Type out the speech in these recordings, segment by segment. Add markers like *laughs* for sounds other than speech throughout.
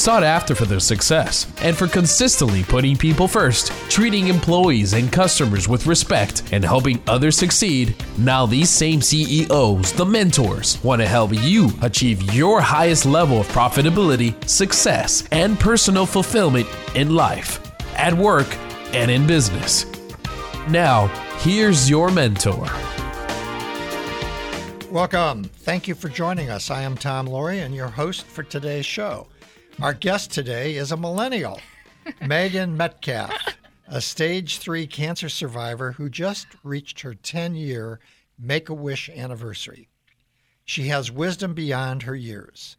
Sought after for their success and for consistently putting people first, treating employees and customers with respect, and helping others succeed, now these same CEOs, the mentors, want to help you achieve your highest level of profitability, success, and personal fulfillment in life, at work, and in business. Now, here's your mentor. Welcome. Thank you for joining us. I am Tom Laurie and your host for today's show. Our guest today is a millennial, *laughs* Megan Metcalfe, a stage three cancer survivor who just reached her 10 year Make a Wish anniversary. She has wisdom beyond her years.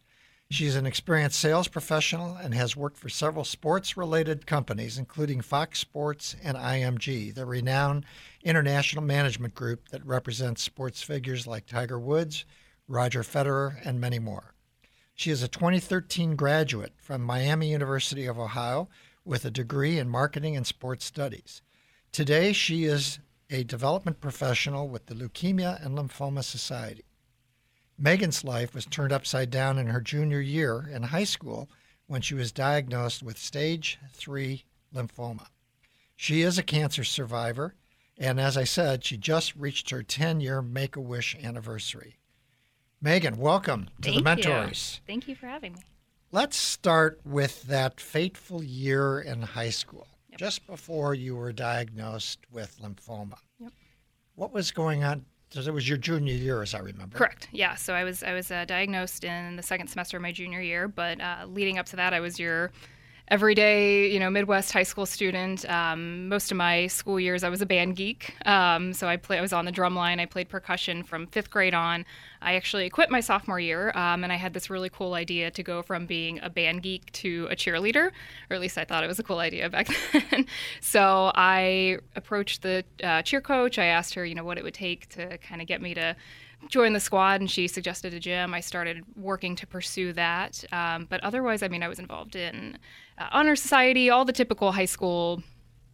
She's an experienced sales professional and has worked for several sports related companies, including Fox Sports and IMG, the renowned international management group that represents sports figures like Tiger Woods, Roger Federer, and many more. She is a 2013 graduate from Miami University of Ohio with a degree in marketing and sports studies. Today, she is a development professional with the Leukemia and Lymphoma Society. Megan's life was turned upside down in her junior year in high school when she was diagnosed with stage 3 lymphoma. She is a cancer survivor, and as I said, she just reached her 10 year Make a Wish anniversary. Megan, welcome to Thank the Mentors. You. Thank you for having me. Let's start with that fateful year in high school, yep. just before you were diagnosed with lymphoma. Yep. What was going on? Because it was your junior year, as I remember. Correct. Yeah. So I was I was uh, diagnosed in the second semester of my junior year, but uh, leading up to that, I was your everyday, you know, Midwest high school student. Um, most of my school years, I was a band geek. Um, so I play. I was on the drum line. I played percussion from fifth grade on. I actually quit my sophomore year, um, and I had this really cool idea to go from being a band geek to a cheerleader, or at least I thought it was a cool idea back *laughs* then. so I approached the uh, cheer coach. I asked her, you know, what it would take to kind of get me to join the squad and she suggested a gym. I started working to pursue that. Um, but otherwise, I mean, I was involved in honor society, all the typical high school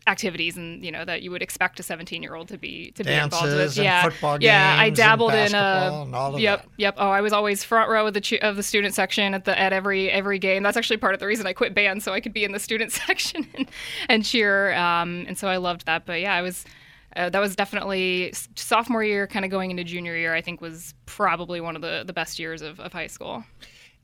activities and you know that you would expect a 17 year old to be to Dances be involved with yeah football yeah i dabbled in a yep that. yep oh i was always front row of the of the student section at the at every every game that's actually part of the reason i quit band so i could be in the student *laughs* section and, and cheer um, and so i loved that but yeah i was uh, that was definitely sophomore year, kind of going into junior year. I think was probably one of the the best years of, of high school.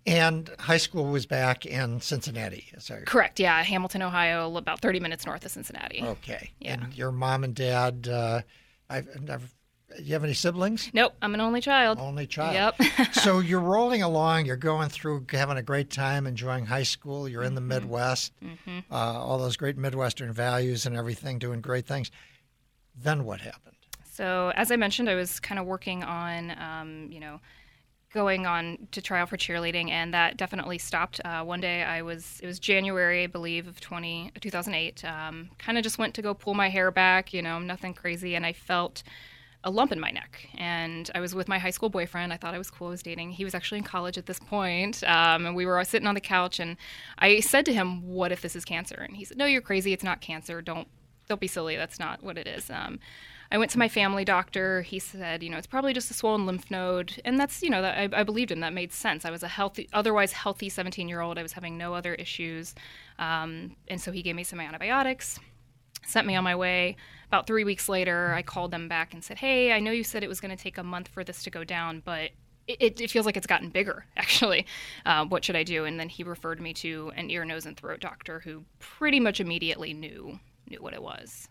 And high school was back in Cincinnati. Sorry. Correct. Yeah, Hamilton, Ohio, about 30 minutes north of Cincinnati. Okay. Yeah. And your mom and dad, uh, I've, I've, you have any siblings? Nope, I'm an only child. Only child. Yep. *laughs* so you're rolling along, you're going through, having a great time, enjoying high school. You're in the mm-hmm. Midwest, mm-hmm. uh, all those great Midwestern values and everything, doing great things. Then what happened? So, as I mentioned, I was kind of working on, um, you know, going on to trial for cheerleading, and that definitely stopped. Uh, one day, I was it was January, I believe, of 20, 2008. Um, kind of just went to go pull my hair back, you know, nothing crazy, and I felt a lump in my neck. And I was with my high school boyfriend. I thought I was cool. I was dating. He was actually in college at this point. Um, and we were sitting on the couch, and I said to him, "What if this is cancer?" And he said, "No, you're crazy. It's not cancer. Don't don't be silly. That's not what it is. Um, I went to my family doctor. He said, you know, it's probably just a swollen lymph node, and that's, you know, that I, I believed him. That made sense. I was a healthy, otherwise healthy 17 year old. I was having no other issues, um, and so he gave me some antibiotics, sent me on my way. About three weeks later, I called them back and said, hey, I know you said it was going to take a month for this to go down, but it, it, feels like it's gotten bigger, *laughs* actually. Uh, what should I do? And then he referred me to an ear, nose, and throat doctor who pretty much immediately knew knew what it was.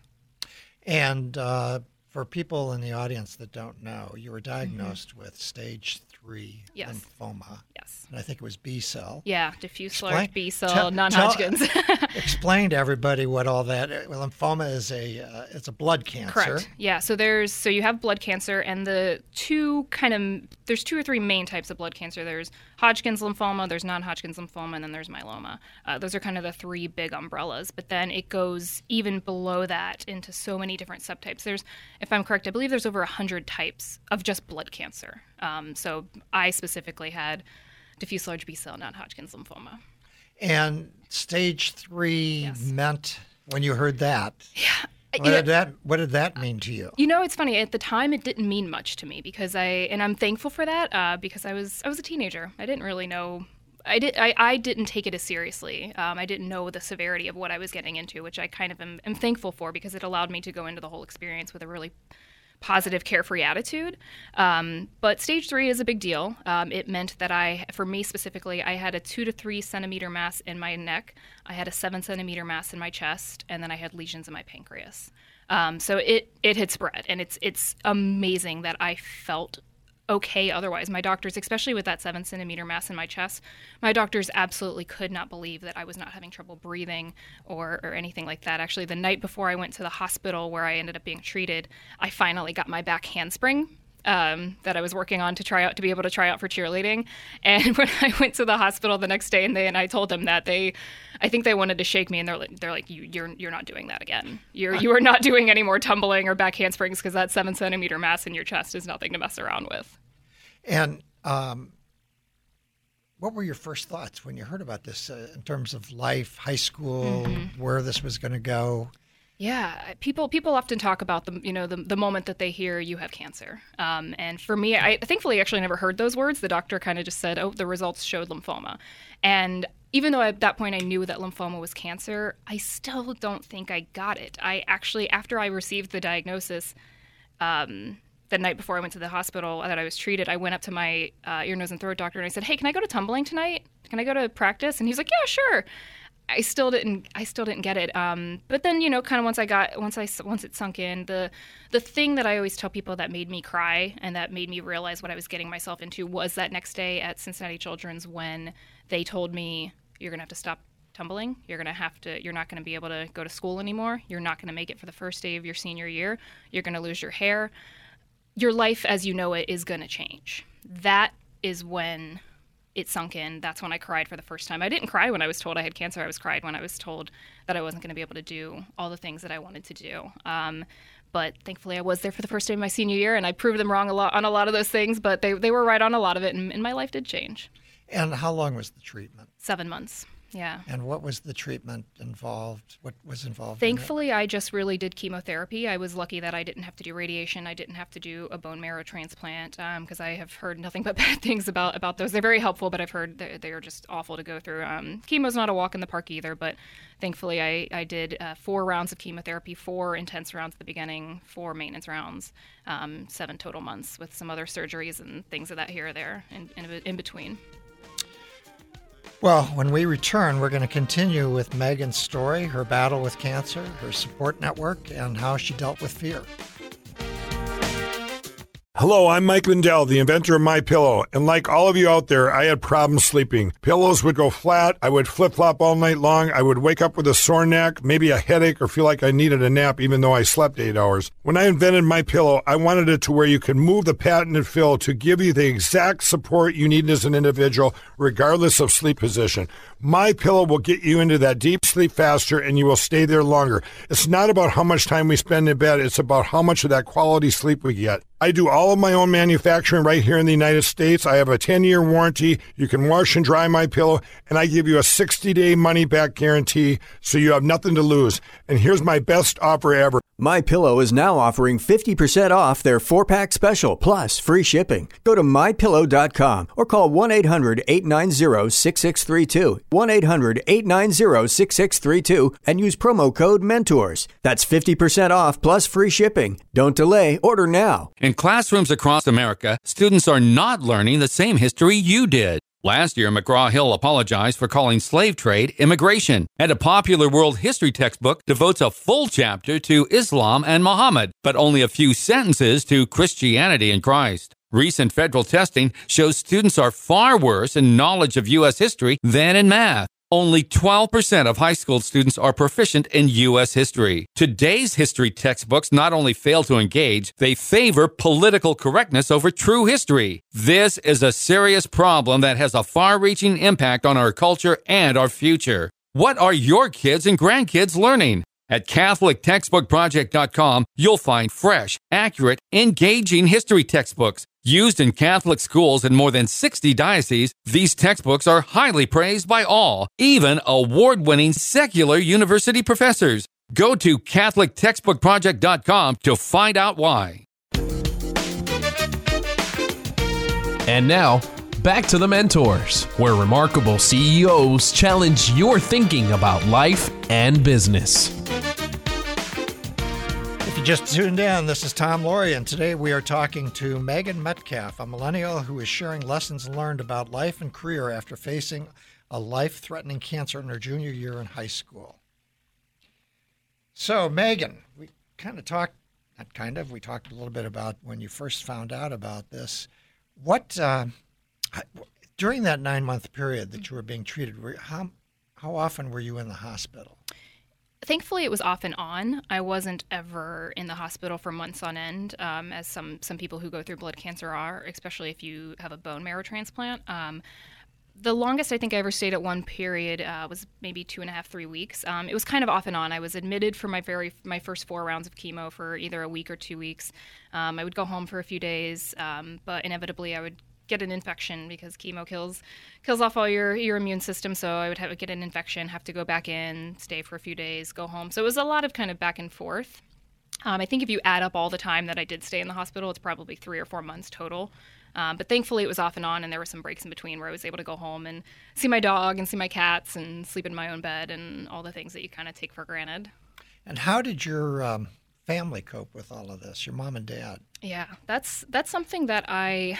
And uh, for people in the audience that don't know, you were diagnosed mm-hmm. with stage three yes. lymphoma. Yes. And I think it was B cell. Yeah, diffuse large B cell, non-Hodgkin's. *laughs* *laughs* explain to everybody what all that well, lymphoma is. A uh, it's a blood cancer. Correct. Yeah. So there's so you have blood cancer, and the two kind of there's two or three main types of blood cancer. There's Hodgkin's lymphoma, there's non-Hodgkin's lymphoma, and then there's myeloma. Uh, those are kind of the three big umbrellas. But then it goes even below that into so many different subtypes. There's, if I'm correct, I believe there's over hundred types of just blood cancer. Um, so I specifically had diffuse large B cell non Hodgkin's lymphoma. And stage three Yes. meant when you heard that. Yeah. What you know- did that What did that mean to you? You know, it's funny. At the time, it didn't mean much to me because I, and I'm thankful for that uh, because I was, I was a teenager. I didn't really know. I did. I, I didn't take it as seriously. Um, I didn't know the severity of what I was getting into, which I kind of am, am thankful for because it allowed me to go into the whole experience with a really positive, carefree attitude. Um, but stage three is a big deal. Um, it meant that I, for me specifically, I had a two to three centimeter mass in my neck, I had a seven centimeter mass in my chest, and then I had lesions in my pancreas. Um, so it it had spread, and it's it's amazing that I felt okay otherwise. My doctors, especially with that seven centimeter mass in my chest, my doctors absolutely could not believe that I was not having trouble breathing or, or anything like that. Actually, the night before I went to the hospital where I ended up being treated, I finally got my back handspring. Um, that I was working on to try out to be able to try out for cheerleading, and *laughs* when I went to the hospital the next day and they and I told them that they, I think they wanted to shake me and they're like they're like you you're you're not doing that again. You're you are not doing any more tumbling or back handsprings because that seven centimeter mass in your chest is nothing to mess around with. And um, what were your first thoughts when you heard about this uh, in terms of life, high school, Mm-hmm. where this was going to go? Yeah, people people often talk about the you know the, the moment that they hear you have cancer. Um, and for me, I thankfully actually never heard those words. The doctor kind of just said, "Oh, the results showed lymphoma," and even though at that point I knew that lymphoma was cancer, I still don't think I got it. I actually, after I received the diagnosis, um, the night before I went to the hospital that I was treated, I went up to my uh, ear, nose, and throat doctor and I said, "Hey, can I go to tumbling tonight? Can I go to practice?" And he's like, "Yeah, sure." I still didn't. I still didn't get it. Um, but then, you know, kind of once I got, once I, once it sunk in, the, the thing that I always tell people that made me cry and that made me realize what I was getting myself into was that next day at Cincinnati Children's when they told me you're gonna have to stop tumbling. You're gonna have to. You're not gonna be able to go to school anymore. You're not gonna make it for the first day of your senior year. You're gonna lose your hair. Your life as you know it is gonna change. That is when it sunk in. That's when I cried for the first time. I didn't cry when I was told I had cancer. I was cried when I was told that I wasn't going to be able to do all the things that I wanted to do. Um, but thankfully, I was there for the first day of my senior year, and I proved them wrong a lot on a lot of those things. But they they were right on a lot of it, and, and my life did change. And how long was the treatment? Seven months. Yeah. And what was the treatment involved? What was involved? Thankfully, I just really did chemotherapy. I was lucky that I didn't have to do radiation. I didn't have to do a bone marrow transplant because I have heard nothing *laughs* but bad things about, about those. They're very helpful, but I've heard that they are just awful to go through. Um, chemo's not a walk in the park either, but thankfully, I, I did uh, four rounds of chemotherapy, four intense rounds at the beginning, four maintenance rounds, um, seven total months with some other surgeries and things of that here or there in, in, in between. Well, when we return, we're going to continue with Megan's story, her battle with cancer, her support network, and how she dealt with fear. Hello, I'm Mike Lindell, the inventor of My Pillow, and like all of you out there, I had problems sleeping. Pillows would go flat, I would flip-flop all night long, I would wake up with a sore neck, maybe a headache or feel like I needed a nap even though I slept 8 hours. When I invented My Pillow, I wanted it to where you could move the patented fill to give you the exact support you need as an individual regardless of sleep position. My Pillow will get you into that deep sleep faster and you will stay there longer. It's not about how much time we spend in bed, it's about how much of that quality sleep we get. I do all of my own manufacturing right here in the United States. I have a 10 year warranty. You can wash and dry my pillow, and I give you a 60 day money back guarantee so you have nothing to lose. And here's my best offer ever. My Pillow is now offering 50% off their 4-pack special plus free shipping. Go to mypillow.com or call 1-800-890-6632. 1-800-890-6632 and use promo code MENTORS. That's 50% off plus free shipping. Don't delay, order now. In classrooms across America, students are not learning the same history you did. Last year, McGraw Hill apologized for calling slave trade immigration, and a popular world history textbook devotes a full chapter to Islam and Muhammad, but only a few sentences to Christianity and Christ. Recent federal testing shows students are far worse in knowledge of U.S. history than in math. Only 12% of high school students are proficient in U.S. history. Today's history textbooks not only fail to engage, they favor political correctness over true history. This is a serious problem that has a far reaching impact on our culture and our future. What are your kids and grandkids learning? At CatholicTextbookProject.com, you'll find fresh, accurate, engaging history textbooks. Used in Catholic schools in more than 60 dioceses, these textbooks are highly praised by all, even award winning secular university professors. Go to CatholicTextbookProject.com to find out why. And now, back to the mentors, where remarkable CEOs challenge your thinking about life and business. If you just tuned in, this is Tom Laurie, and today we are talking to Megan Metcalfe, a millennial who is sharing lessons learned about life and career after facing a life threatening cancer in her junior year in high school. So, Megan, we kind of talked, not kind of, we talked a little bit about when you first found out about this. What, uh, during that nine month period that you were being treated, how, how often were you in the hospital? thankfully it was off and on i wasn't ever in the hospital for months on end um, as some some people who go through blood cancer are especially if you have a bone marrow transplant um, the longest I think I ever stayed at one period uh, was maybe two and a half, three weeks. Um, it was kind of off and on. I was admitted for my very my first four rounds of chemo for either a week or two weeks. Um, I would go home for a few days, um, but inevitably I would get an infection because chemo kills kills off all your your immune system. So I would have get an infection, have to go back in, stay for a few days, go home. So it was a lot of kind of back and forth. Um, I think if you add up all the time that I did stay in the hospital, it's probably three or four months total. Um, but thankfully, it was off and on, and there were some breaks in between where I was able to go home and see my dog and see my cats and sleep in my own bed and all the things that you kind of take for granted. And how did your um, family cope with all of this? Your mom and dad? Yeah, that's that's something that I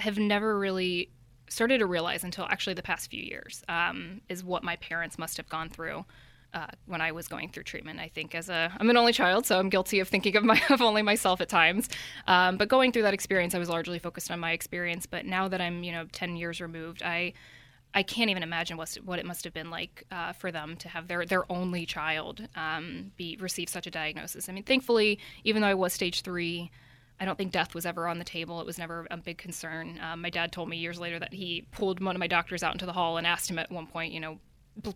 have never really started to realize until actually the past few years um, is what my parents must have gone through uh, when I was going through treatment. I think as a I'm an only child, so I'm guilty of thinking of my *laughs* of only myself at times. Um, but going through that experience, I was largely focused on my experience. But now that I'm you know 10 years removed, I I can't even imagine what what it must have been like uh, for them to have their their only child um, be receive such a diagnosis. I mean, thankfully, even though I was stage three. I don't think death was ever on the table. It was never a big concern. Um, my dad told me years later that he pulled one of my doctors out into the hall and asked him at one point, you know,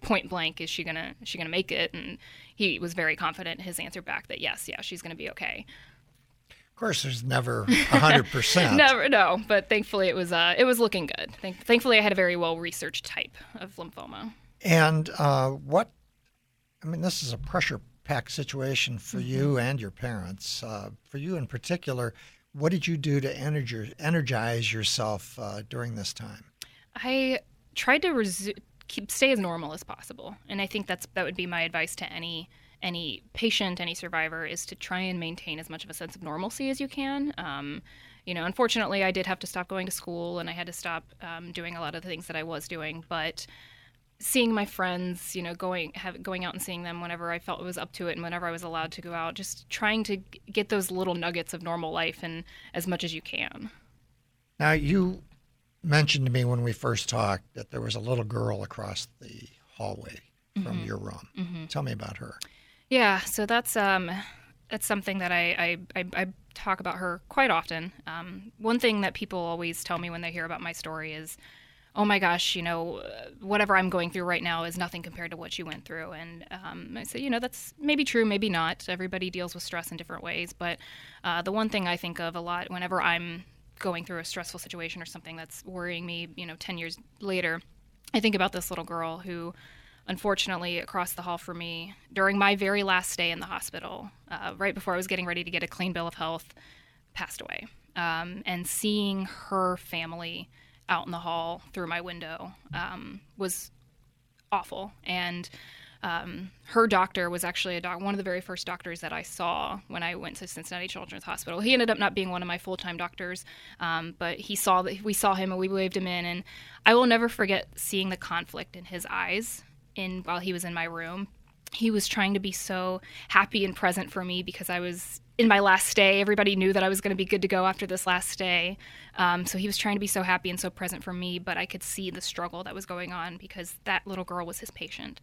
point blank, is she gonna is she gonna make it? And he was very confident. His answer back that yes, yeah, she's gonna be okay. Of course, there's never hundred percent. *laughs* Never, no. But thankfully, it was uh, it was looking good. Thank- thankfully, I had a very well researched type of lymphoma. And uh, what? I mean, this is a pressure packed situation for Mm-hmm. you and your parents. Uh, for you in particular, what did you do to energi- energize yourself uh, during this time? I tried to resu- keep stay as normal as possible, and I think that's that would be my advice to any any patient, any survivor, is to try and maintain as much of a sense of normalcy as you can. Um, you know, unfortunately, I did have to stop going to school, and I had to stop um, doing a lot of the things that I was doing, but seeing my friends, you know, going have, going out and seeing them whenever I felt it was up to it and whenever I was allowed to go out, just trying to get those little nuggets of normal life and as much as you can. Now, you mentioned to me when we first talked that there was a little girl across the hallway from Mm-hmm. your room. Tell me about her. Yeah, so that's um, that's something that I, I, I, I talk about her quite often. Um, one thing that people always tell me when they hear about my story is, "Oh my gosh, you know, uh, whatever I'm going through right now is nothing compared to what you went through." And um, I say, you know, that's maybe true, maybe not. Everybody deals with stress in different ways, but uh, the one thing I think of a lot whenever I'm going through a stressful situation or something that's worrying me, you know, ten years later, I think about this little girl who unfortunately, across the hall from me during my very last day in the hospital, uh, right before I was getting ready to get a clean bill of health, passed away. Um, and seeing her family out in the hall through my window um, was awful. And um, her doctor was actually a doc- one of the very first doctors that I saw when I went to Cincinnati Children's Hospital. He ended up not being one of my full time doctors, um, but he saw that we saw him and we waved him in, and I will never forget seeing the conflict in his eyes in while he was in my room. He was trying to be so happy and present for me because I was in my last day. Everybody knew that I was going to be good to go after this last day. Um, so he was trying to be so happy and so present for me, but I could see the struggle that was going on because that little girl was his patient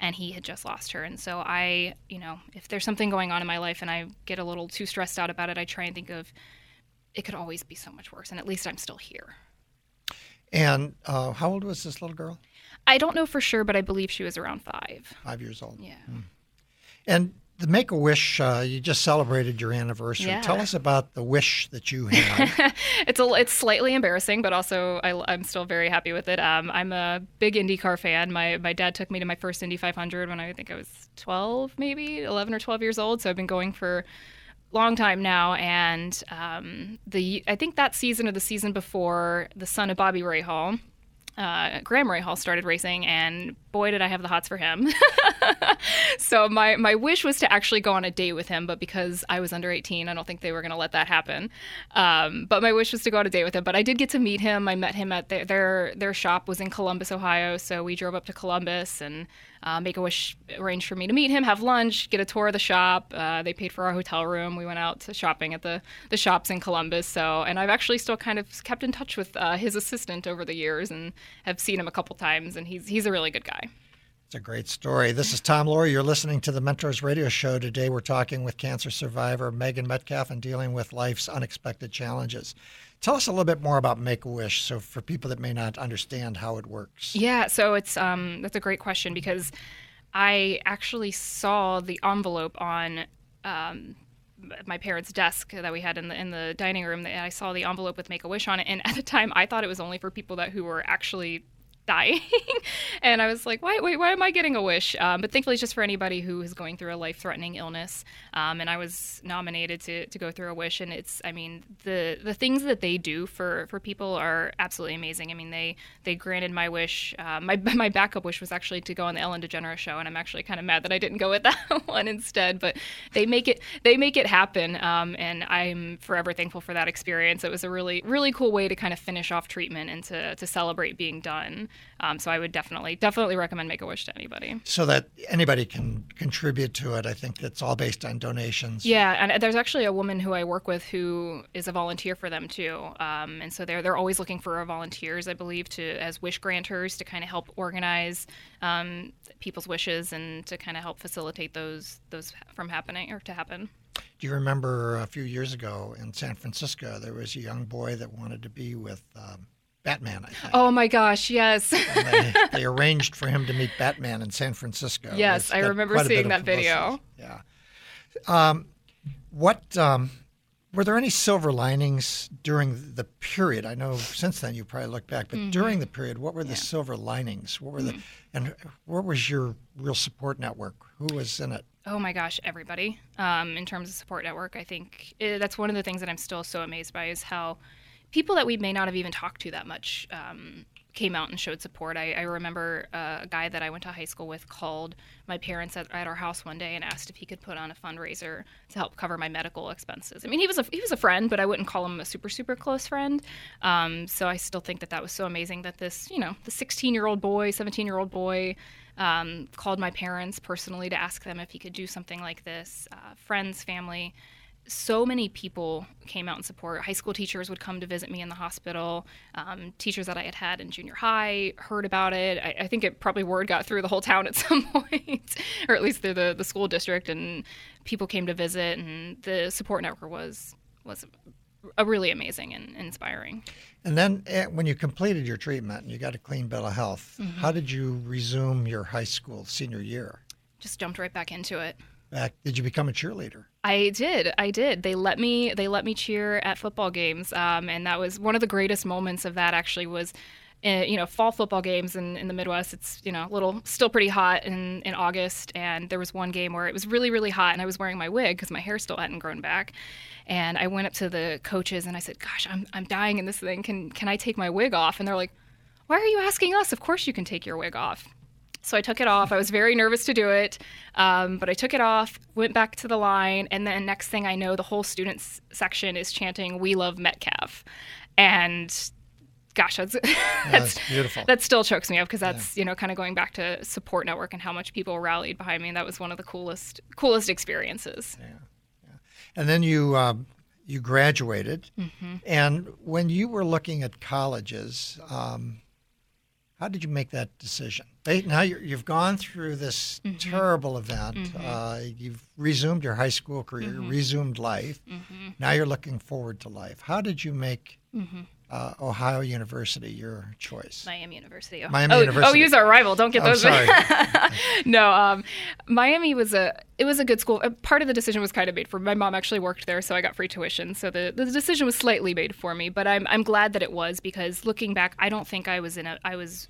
and he had just lost her. And so I, you know, if there's something going on in my life and I get a little too stressed out about it, I try and think of it could always be so much worse. And at least I'm still here. And uh, how old was this little girl? I don't know for sure, but I believe she was around five. Five years old. Yeah. And the Make a Wish, uh, you just celebrated your anniversary. Yeah. Tell us about the wish that you had. *laughs* it's a it's slightly embarrassing, but also I, am still very happy with it. Um, I'm a big IndyCar fan. My my dad took me to my first Indy 500 when I think I was 12, maybe 11 or 12 years old. So I've been going for a long time now. And um, the I think that season or the season before, the son of Bobby Rahal. Uh, Graham Rahal started racing, and boy, did I have the hots for him. *laughs* so my my wish was to actually go on a date with him, but because I was under 18, I don't think they were going to let that happen. Um, but my wish was to go on a date with him. But I did get to meet him. I met him at their their, their shop was in Columbus, Ohio. So we drove up to Columbus and uh, Make a Wish arranged for me to meet him, have lunch, get a tour of the shop. Uh, they paid for our hotel room. We went out to shopping at the the shops in Columbus. So and I've actually still kind of kept in touch with uh, his assistant over the years and have seen him a couple times. And he's he's a really good guy. It's a great story. This is Tom Laurie. You're listening to the Mentors Radio Show. Today we're talking with cancer survivor Megan Metcalfe and dealing with life's unexpected challenges. Tell us a little bit more about Make a Wish, so for people that may not understand how it works. Yeah, so it's um, that's a great question because I actually saw the envelope on um, my parents' desk that we had in the in the dining room. And I saw the envelope with Make a Wish on it, and at the time I thought it was only for people that who were actually dying. *laughs* and I was like, why, wait, why am I getting a wish? Um, but thankfully, it's just for anybody who is going through a life threatening illness. Um, and I was nominated to, to go through a wish. And it's, I mean, the, the things that they do for, for people are absolutely amazing. I mean, they, they granted my wish. Uh, my, *laughs* my backup wish was actually to go on the Ellen DeGeneres show. And I'm actually kind of mad that I didn't go with *laughs* that one instead. But they make it, they make it happen. Um, and I'm forever thankful for that experience. It was a really, really cool way to kind of finish off treatment and to, to celebrate being done. Um, so I would definitely definitely recommend Make a Wish to anybody. So that anybody can contribute to it. I think it's all based on donations. Yeah, and there's actually a woman who I work with who is a volunteer for them too. Um, and so they're they're always looking for volunteers, I believe, to as wish granters to kind of help organize um, people's wishes and to kind of help facilitate those those from happening or to happen. Do you remember a few years ago in San Francisco there was a young boy that wanted to be with um, Batman, I think. Oh my gosh, yes. they, *laughs* they, arranged for him to meet Batman in San Francisco. Yes, I remember seeing that video. Yeah. Um, what um, were there any silver linings during the period? I know since then you probably look back, but mm-hmm. during the period, what were the yeah. silver linings? What were mm-hmm. the and what was your real support network? Who was in it? Oh my gosh, everybody. Um, in terms of support network, I think it, eh, that's one of the things that I'm still so amazed by is how people that we may not have even talked to that much um, came out and showed support. I, I remember uh, a guy that I went to high school with called my parents at, at, our house one day and asked if he could put on a fundraiser to help cover my medical expenses. I mean, he was a he was a friend, but I wouldn't call him a super super close friend. Um, so I still think that that was so amazing that this you know the 16 year old boy, 17 year old boy. Um, called my parents personally to ask them if he could do something like this. Uh, friends, family, so many people came out in support. High school teachers would come to visit me in the hospital. Um, teachers that I had had in junior high heard about it. I, I, think it probably word got through the whole town at *laughs* some point, or at least through the, the school district, and people came to visit. And the support network was was a really amazing and inspiring. And then eh, when you completed your treatment and you got a clean bill of health, mm-hmm. how did you resume your high school senior year? Just jumped right back into it back did you become a cheerleader? I did i did. They let me they let me cheer at football games um, and that was one of the greatest moments of that actually was uh, you know fall football games in, in the midwest. It's you know a little still pretty hot in, in august and there was one game where it was really really hot and i was wearing my wig because my hair still hadn't grown back. And i went up to the coaches and i said gosh i'm, I'm dying in this thing. Can, can i take my wig off? And they're like why are you asking us? Of course you can take your wig off so I took it off. I was very nervous to do it, um, but I took it off, went back to the line, and then next thing I know, the whole students section is chanting "We love Metcalfe," and gosh, that's *laughs* that's, that's, beautiful. That still chokes me up because that's yeah. you know kind of going back to support network and how much people rallied behind me. and That was one of the coolest coolest experiences. Yeah, yeah. and then you. Um, you graduated, mm-hmm. and when you were looking at colleges, um, how did you make that decision? They, now you have gone through this mm-hmm. terrible event. Mm-hmm. Uh, you've resumed your high school career, mm-hmm. resumed life. Mm-hmm. Now you're looking forward to life. How did you make uh, Ohio University, your choice. Miami University. Oh, Miami oh, University. Oh, use our rival. Don't get Oh, those. sorry. *laughs* no, um, Miami was a it was a good school. Uh, Part of the decision was kind of made for my mom. Actually worked there, so I got free tuition. So the, the decision was slightly made for me, but I'm I'm glad that it was because looking back, I don't think I was in a I was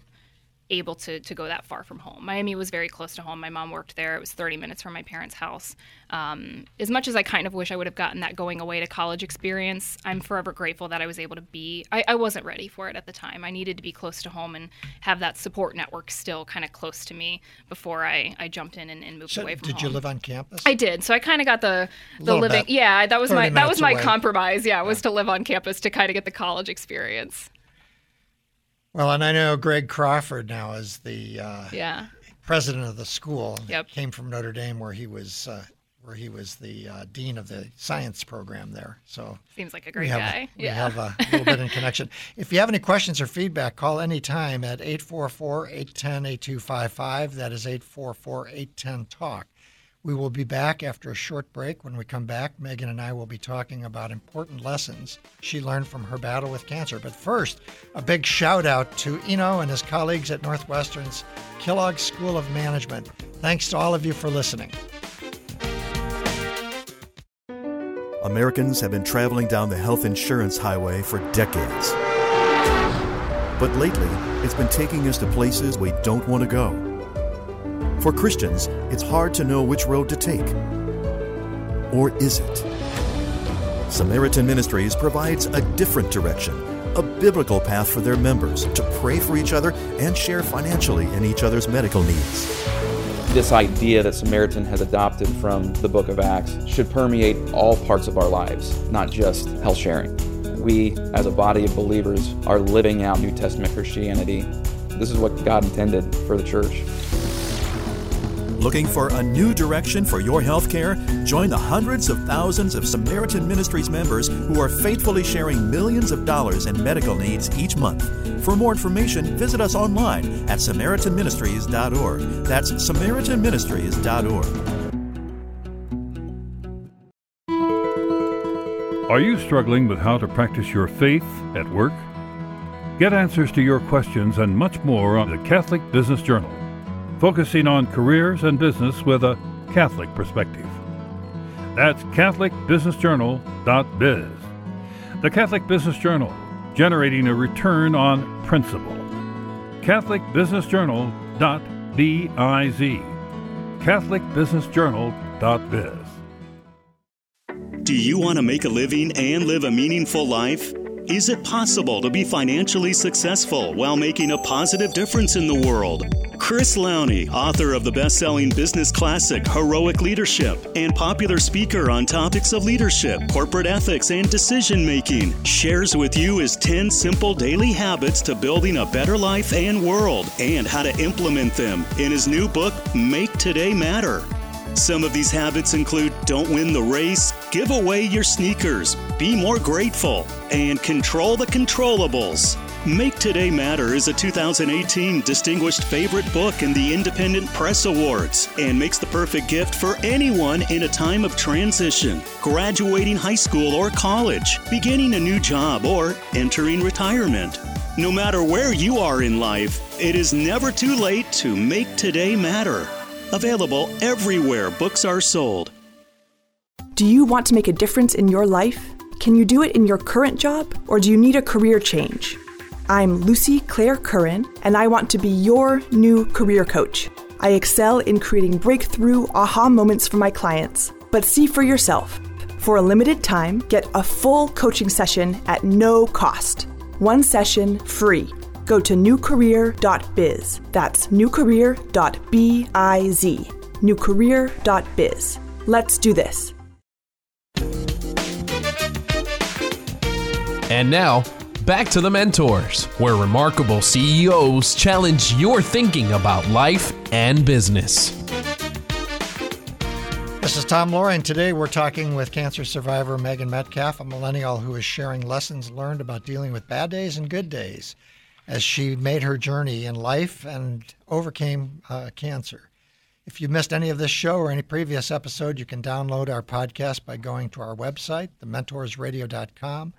able to to go that far from home. Miami was very close to home. My mom worked there. It was 30 minutes from my parents' house. Um, as much as I kind of wish I would have gotten that going away to college experience, I'm forever grateful that I was able to be. I, I wasn't ready for it at the time. I needed to be close to home and have that support network still kind of close to me before I, I jumped in and, and moved So away from did home. you live on campus? I did. So I kind of got the the living. bit. Yeah, that was my that was my away. compromise. Yeah, was to live on campus to kind of get the college experience. Well, and I know Greg Crawford now is the uh, Yeah. president of the school. Yep. Came from Notre Dame, where he was uh, where he was the uh, dean of the science program there. So Seems like a we great have, guy. we yeah. have a little bit in connection. *laughs* If you have any questions or feedback, call anytime at 844-810-8255. That is 844-810-TALK. We will be back after a short break. When we come back, Megan and I will be talking about important lessons she learned from her battle with cancer. But first, a big shout out to Eno and his colleagues at Northwestern's Kellogg School of Management. Thanks to all of you for listening. Americans have been traveling down the health insurance highway for decades. But lately, it's been taking us to places we don't want to go. For Christians, it's hard to know which road to take. Or is it? Samaritan Ministries provides a different direction, a biblical path for their members to pray for each other and share financially in each other's medical needs. This idea that Samaritan has adopted from the book of Acts should permeate all parts of our lives, not just health sharing. We, as a body of believers, are living out New Testament Christianity. This is what God intended for the church. Looking for a new direction for your health care? Join the hundreds of thousands of Samaritan Ministries members who are faithfully sharing millions of dollars in medical needs each month. For more information, visit us online at SamaritanMinistries.org. That's SamaritanMinistries.org. Are you struggling with how to practice your faith at work? Get answers to your questions and much more on the Catholic Business Journal, focusing on careers and business with a Catholic perspective. That's CatholicBusinessJournal.biz. The Catholic Business Journal, generating a return on principle. CatholicBusinessJournal.biz. CatholicBusinessJournal.biz. Do you want to make a living and live a meaningful life? Is it possible to be financially successful while making a positive difference in the world? Chris Lowney, author of the best selling business classic Heroic Leadership and popular speaker on topics of leadership, corporate ethics, and decision making, shares with you his 10 simple daily habits to building a better life and world and how to implement them in his new book, Make Today Matter. Some of these habits include don't win the race, give away your sneakers, be more grateful, and control the controllables. Make Today Matter is a 2018 Distinguished Favorite Book in the Independent Press Awards and makes the perfect gift for anyone in a time of transition, graduating high school or college, beginning a new job, or entering retirement. No matter where you are in life, it is never too late to make today matter. Available everywhere books are sold. Do you want to make a difference in your life? Can you do it in your current job, or do you need a career change? I'm Lucy Claire Curran, and I want to be your new career coach. I excel in creating breakthrough aha moments for my clients. But see for yourself. For a limited time, get a full coaching session at no cost. One session free. Go to newcareer.biz. That's newcareer.biz. Newcareer.biz. Let's do this. And now, back to the mentors, where remarkable CEOs challenge your thinking about life and business. This is Tom Laurie, and today we're talking with cancer survivor Megan Metcalfe, a millennial who is sharing lessons learned about dealing with bad days and good days as she made her journey in life and overcame uh, cancer. If you missed any of this show or any previous episode, you can download our podcast by going to our website, thementorsradio.com.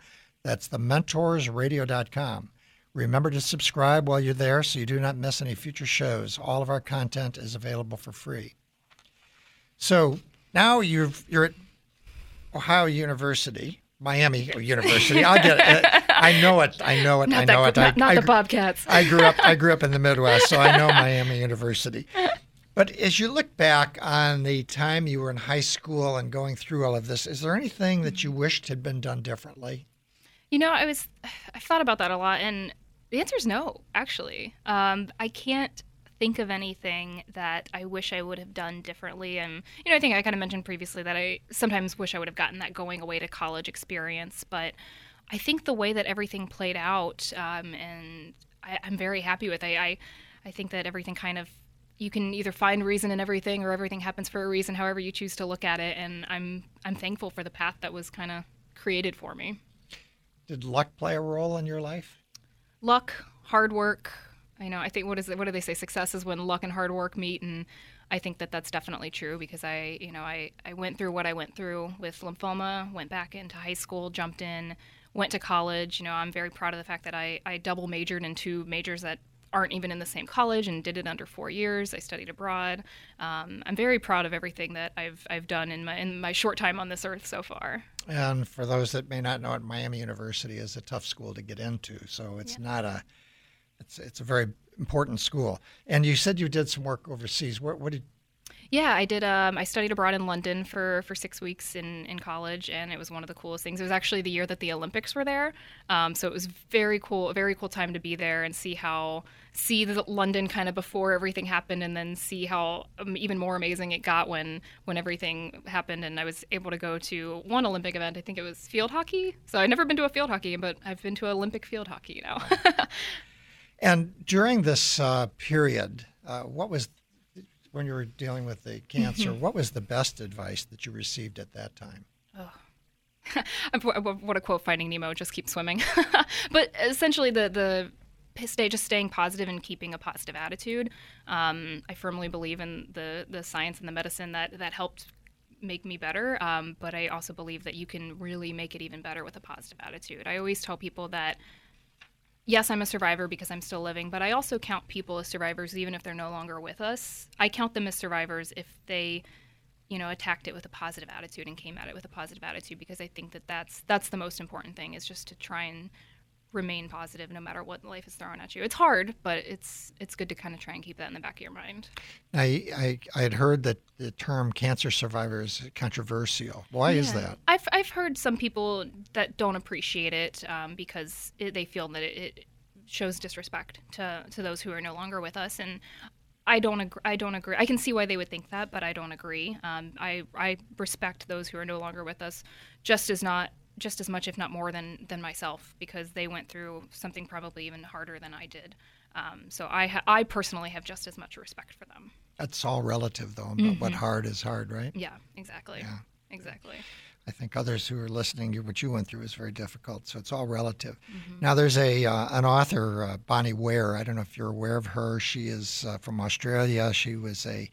That's thementorsradio.com. Remember to subscribe while you're there so you do not miss any future shows. All of our content is available for free. So now you're you're at Ohio University, Miami University. I'll get it. *laughs* I know it. I know it. Not I know that- it. not- I, not I the Bobcats. I grew up. I grew up in the Midwest, so I know *laughs* Miami University. But as you look back on the time you were in high school and going through all of this, is there anything that you wished had been done differently? You know, I was I've thought about that a lot, and the answer is no. Actually, um, I can't think of anything that I wish I would have done differently. And you know, I think I kind of mentioned previously that I sometimes wish I would have gotten that going away to college experience, but I think the way that everything played out, um, and I, I'm very happy with. I, I I think that everything kind of you can either find reason in everything or everything happens for a reason, however you choose to look at it. And I'm I'm thankful for the path that was kind of created for me. Did luck play a role in your life? luck, hard work. I know. I think what is it? What do they say? Success is when luck and hard work meet, and I think that that's definitely true because I, you know, I I went through what I went through with lymphoma, went back into high school, jumped in, went to college. You know, I'm very proud of the fact that I I double majored in two majors that aren't even in the same college and did it under four years. I studied abroad. Um, I'm very proud of everything that I've I've done in my in my short time on this earth so far. And for those that may not know it, Miami University is a tough school to get into. So it's not a, it's it's a very important school. And you said you did some work overseas. What what did Yeah, I did. Um, I studied abroad in London for, for six weeks in, in college, and it was one of the coolest things. It was actually the year that the Olympics were there, um, so it was very cool, a very cool time to be there and see how see the London kind of before everything happened, and then see how um, even more amazing it got when when everything happened. And I was able to go to one Olympic event. I think it was field hockey. So I've never been to a field hockey, but I've been to Olympic field hockey now. *laughs* And during this uh, period, uh, what was when you were dealing with the cancer? Mhm. What was the best advice that you received at that time? I want to quote Finding Nemo: "Just keep swimming." *laughs* but essentially, the the stay just staying positive and keeping a positive attitude. Um, I firmly believe in the the science and the medicine that that helped make me better. Um, but I also believe that you can really make it even better with a positive attitude. I always tell people that. Yes, I'm a survivor because I'm still living, but I also count people as survivors even if they're no longer with us. I count them as survivors if they you know attacked it with a positive attitude and came at it with a positive attitude because I think that that's that's the most important thing is just to try and remain positive no matter what life is throwing at you. It's hard, but it's it's good to kind of try and keep that in the back of your mind. I I, I had heard that the term cancer survivor is controversial. Why is that? I've I've heard some people that don't appreciate it um, because it, they feel that it, it shows disrespect to to those who are no longer with us and. I don't agree. I don't agree. I can see why they would think that, but I don't agree. Um, I I respect those who are no longer with us, just as not just as much, if not more, than than myself, because they went through something probably even harder than I did. Um, so I ha- I personally have just as much respect for them. That's all relative, though. But what hard is hard, right? Yeah, exactly. Yeah. Exactly. I think others who are listening, what you went through is very difficult. So it's all relative. Mm-hmm. Now, there's a uh, an author, uh, Bronnie Ware. I don't know if you're aware of her. She is uh, from Australia. She was a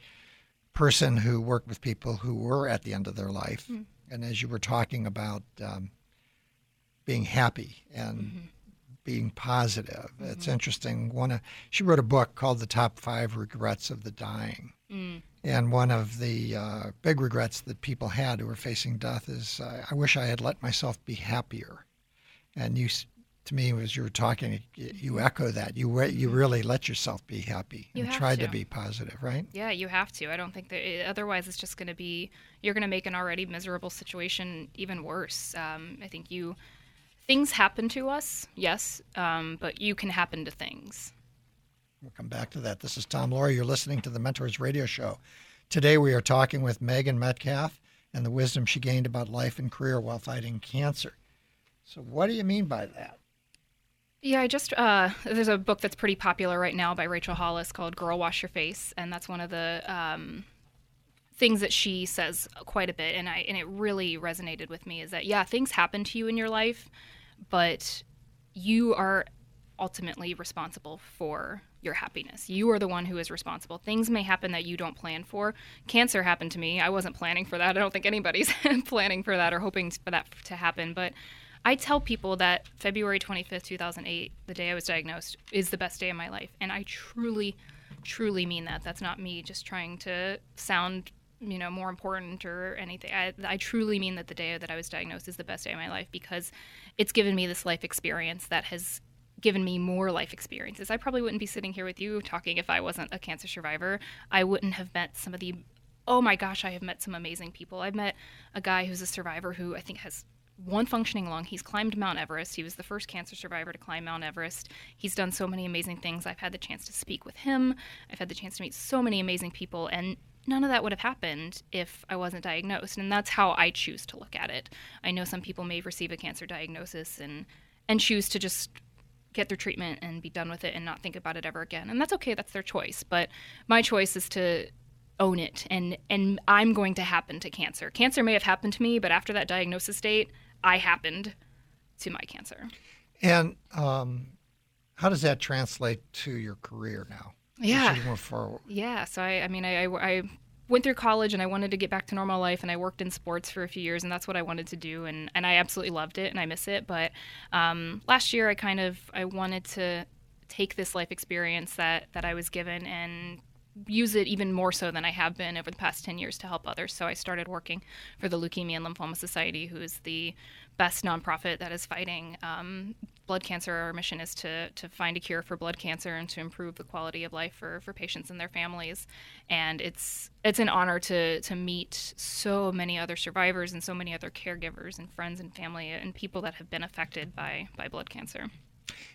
person who worked with people who were at the end of their life. Mm. And as you were talking about um, being happy and Mm-hmm. being positive, it's interesting. One, of, she wrote a book called "The Top Five Regrets of the Dying." Mm. And one of the uh, big regrets that people had who were facing death is, uh, I wish I had let myself be happier. And you, to me, as you were talking, you echo that. You re- you really let yourself be happy You and tried to. to. be positive, right? Yeah, you have to. I don't think that it, otherwise it's just going to be you're going to make an already miserable situation even worse. Um, I think you things happen to us, yes, um, but you can happen to things. We'll come back to that. This is Tom Laurie. You're listening to the Mentors Radio Show. Today we are talking with Megan Metcalfe and the wisdom she gained about life and career while fighting cancer. So, what do you mean by that? Yeah, I just uh, there's a book that's pretty popular right now by Rachel Hollis called "Girl Wash Your Face," and that's one of the um, things that she says quite a bit, and I and it really resonated with me. Is that yeah, things happen to you in your life, but you are ultimately responsible for your happiness. You are the one who is responsible. Things may happen that you don't plan for. Cancer happened to me. I wasn't planning for that. I don't think anybody's *laughs* planning for that or hoping for that to happen, but I tell people that February 25th, 2008, the day I was diagnosed, is the best day of my life. And I truly, truly mean that. That's not me just trying to sound you know more important or anything I, I truly mean that the day that i was diagnosed is the best day of my life because it's given me this life experience that has given me more life experiences i probably wouldn't be sitting here with you talking if i wasn't a cancer survivor i wouldn't have met some of the oh my gosh i have met some amazing people i've met a guy who's a survivor who i think has one functioning lung. He's climbed Mount Everest. He was the first cancer survivor to climb Mount Everest. He's done so many amazing things. I've had the chance to speak with him. I've had the chance to meet so many amazing people. And none of that would have happened if I wasn't diagnosed. And that's how I choose to look at it. I know some people may receive a cancer diagnosis and and choose to just get their treatment and be done with it and not think about it ever again. And that's okay, that's their choice. But my choice is to own it and and I'm going to happen to cancer. Cancer may have happened to me, but after that diagnosis date, I happened to my cancer. And um, how does that translate to your career now? Yeah. Yeah. So I, I mean, I, I, I went through college and I wanted to get back to normal life and I worked in sports for a few years and that's what I wanted to do and, and I absolutely loved it and I miss it. But um, last year I kind of I wanted to take this life experience that that I was given and use it even more so than I have been over the past 10 years to help others. So I started working for the Leukemia and Lymphoma Society, who is the best nonprofit that is fighting um, blood cancer. Our mission is to, to find a cure for blood cancer and to improve the quality of life for, for patients and their families. And it's it's an honor to to meet so many other survivors and so many other caregivers and friends and family and people that have been affected by by blood cancer.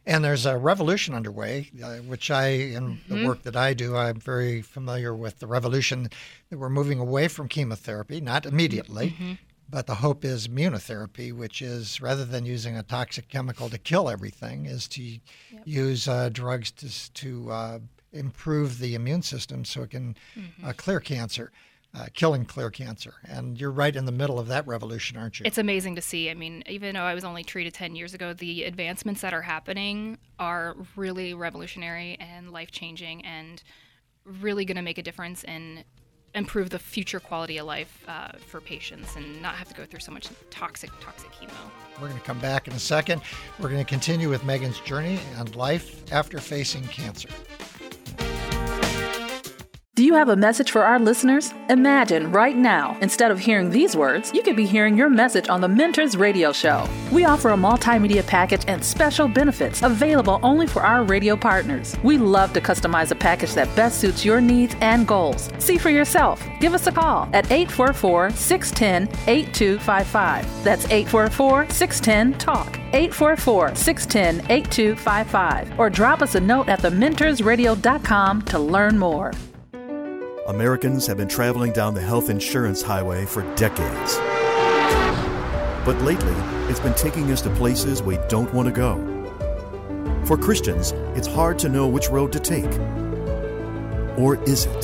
And there's a revolution underway, uh, which I, in mm-hmm. the work that I do, I'm very familiar with the revolution that we're moving away from chemotherapy, not immediately, mm-hmm. but the hope is immunotherapy, which is rather than using a toxic chemical to kill everything, is to yep. use uh, drugs to, to uh, improve the immune system so it can mm-hmm. Uh, clear cancer uh, killing clear cancer. And you're right in the middle of that revolution, aren't you? It's amazing to see. I mean, even though I was only treated 10 years ago, the advancements that are happening are really revolutionary and life changing and really going to make a difference and improve the future quality of life uh, for patients and not have to go through so much toxic, toxic chemo. We're going to come back in a second. We're going to continue with Megan's journey and life after facing cancer. Do you have a message for our listeners? Imagine right now, instead of hearing these words, you could be hearing your message on the Mentors Radio Show. We offer a multimedia package and special benefits available only for our radio partners. We love to customize a package that best suits your needs and goals. See for yourself. Give us a call at 844 610 8255. That's 844 610 TALK. 844 610 8255. Or drop us a note at thementorsradio.com to learn more. Americans have been traveling down the health insurance highway for decades. But lately, it's been taking us to places we don't want to go. For Christians, it's hard to know which road to take. Or is it?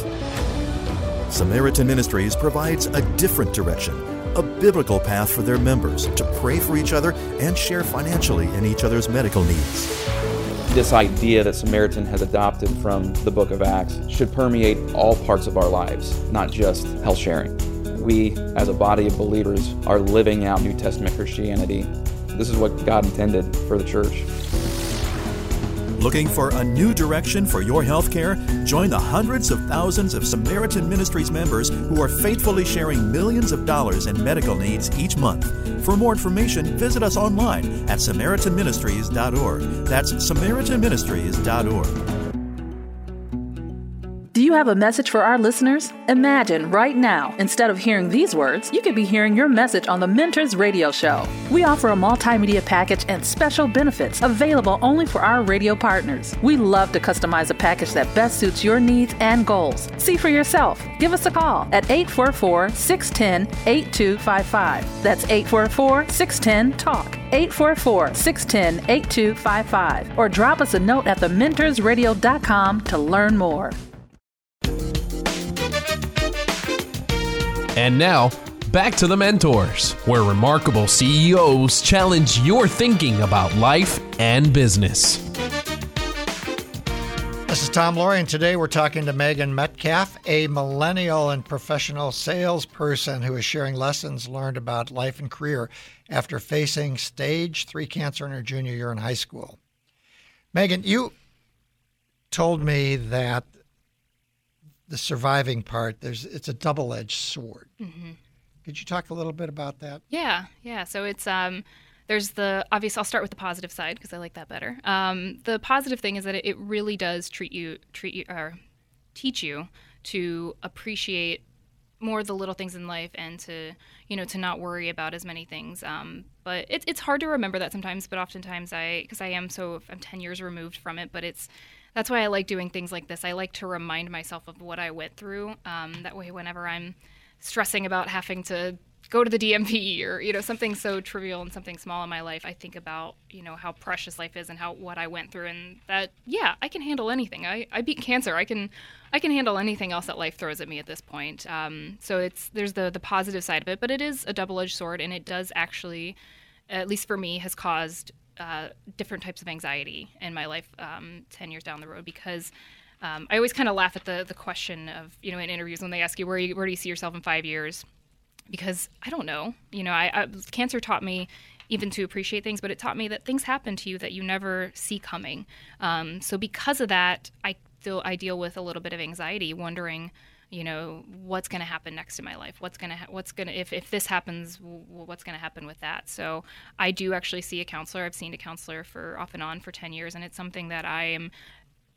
Samaritan Ministries provides a different direction, a biblical path for their members to pray for each other and share financially in each other's medical needs this idea that Samaritan has adopted from the book of Acts should permeate all parts of our lives, not just health sharing. We, as a body of believers, are living out New Testament Christianity. This is what God intended for the church. Looking for a new direction for your health care? Join the hundreds of thousands of Samaritan Ministries members who are faithfully sharing millions of dollars in medical needs each month. For more information, visit us online at SamaritanMinistries.org. That's SamaritanMinistries.org. You have a message for our listeners? Imagine right now, instead of hearing these words, you could be hearing your message on the Mentors Radio Show. We offer a multimedia package and special benefits available only for our radio partners. We love to customize a package that best suits your needs and goals. See for yourself. Give us a call at 844 610 8255. That's 844 610 TALK. 844 610 8255. Or drop us a note at thementorsradio.com to learn more. And now, back to the mentors, where remarkable CEOs challenge your thinking about life and business. This is Tom Laurie, and today we're talking to Megan Metcalfe, a millennial and professional salesperson who is sharing lessons learned about life and career after facing stage three cancer in her junior year in high school. Megan, you told me that the surviving part, there's it's a double-edged sword. Mm-hmm. Could you talk a little bit about that? Yeah, yeah. So it's um, there's the obvious. I'll start with the positive side because I like that better. Um, the positive thing is that it, it really does treat you, treat you, or teach you to appreciate more the little things in life and to you know to not worry about as many things um, but it's it's hard to remember that sometimes but oftentimes i because i am so i'm 10 years removed from it but it's that's why i like doing things like this i like to remind myself of what i went through um, that way whenever i'm stressing about having to go to the DMV or you know something so trivial and something small in my life, I think about you know how precious life is and how what I went through and that yeah I can handle anything. I, I beat cancer. I can I can handle anything else that life throws at me at this point. Um, so it's there's the the positive side of it, but it is a double edged sword and it does actually, at least for me, has caused uh, different types of anxiety in my life um, ten years down the road because. Um, I always kind of laugh at the the question of you know in interviews when they ask you where you, where do you see yourself in five years, because I don't know. You know, I, I, cancer taught me even to appreciate things, but it taught me that things happen to you that you never see coming. Um, so because of that, I I deal with a little bit of anxiety, wondering, you know, what's going to happen next in my life? What's going to ha- what's going to if if this happens, w- what's going to happen with that? So I do actually see a counselor. I've seen a counselor for off and on for ten years, and it's something that I am